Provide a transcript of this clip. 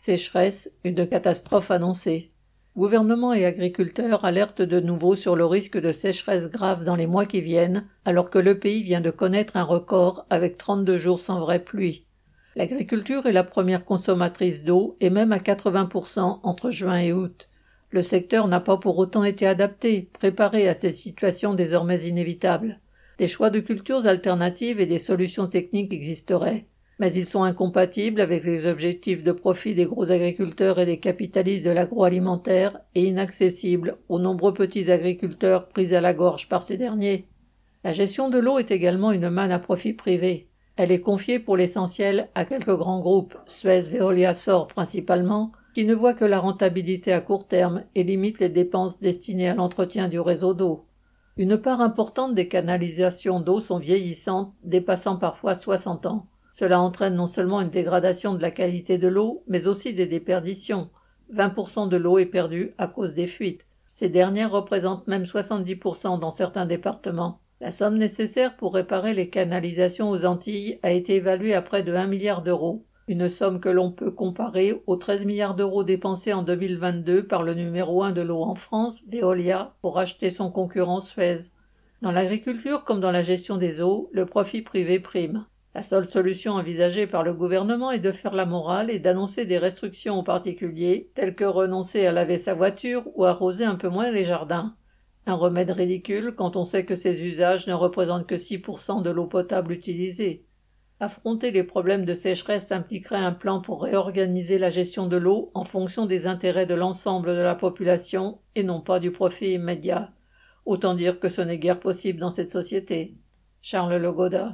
Sécheresse, une catastrophe annoncée. Gouvernement et agriculteurs alertent de nouveau sur le risque de sécheresse grave dans les mois qui viennent, alors que le pays vient de connaître un record avec 32 jours sans vraie pluie. L'agriculture est la première consommatrice d'eau et même à 80% entre juin et août. Le secteur n'a pas pour autant été adapté, préparé à ces situations désormais inévitables. Des choix de cultures alternatives et des solutions techniques existeraient. Mais ils sont incompatibles avec les objectifs de profit des gros agriculteurs et des capitalistes de l'agroalimentaire et inaccessibles aux nombreux petits agriculteurs pris à la gorge par ces derniers. La gestion de l'eau est également une manne à profit privé. Elle est confiée pour l'essentiel à quelques grands groupes, Suez, Veolia, Sor principalement, qui ne voient que la rentabilité à court terme et limitent les dépenses destinées à l'entretien du réseau d'eau. Une part importante des canalisations d'eau sont vieillissantes, dépassant parfois 60 ans. Cela entraîne non seulement une dégradation de la qualité de l'eau, mais aussi des déperditions. 20% de l'eau est perdue à cause des fuites. Ces dernières représentent même 70% dans certains départements. La somme nécessaire pour réparer les canalisations aux Antilles a été évaluée à près de 1 milliard d'euros, une somme que l'on peut comparer aux 13 milliards d'euros dépensés en 2022 par le numéro 1 de l'eau en France, Veolia, pour acheter son concurrent Suez. Dans l'agriculture comme dans la gestion des eaux, le profit privé prime. La seule solution envisagée par le gouvernement est de faire la morale et d'annoncer des restrictions aux particuliers, telles que renoncer à laver sa voiture ou arroser un peu moins les jardins. Un remède ridicule quand on sait que ces usages ne représentent que 6% de l'eau potable utilisée. Affronter les problèmes de sécheresse impliquerait un plan pour réorganiser la gestion de l'eau en fonction des intérêts de l'ensemble de la population et non pas du profit immédiat. Autant dire que ce n'est guère possible dans cette société. Charles Legoda.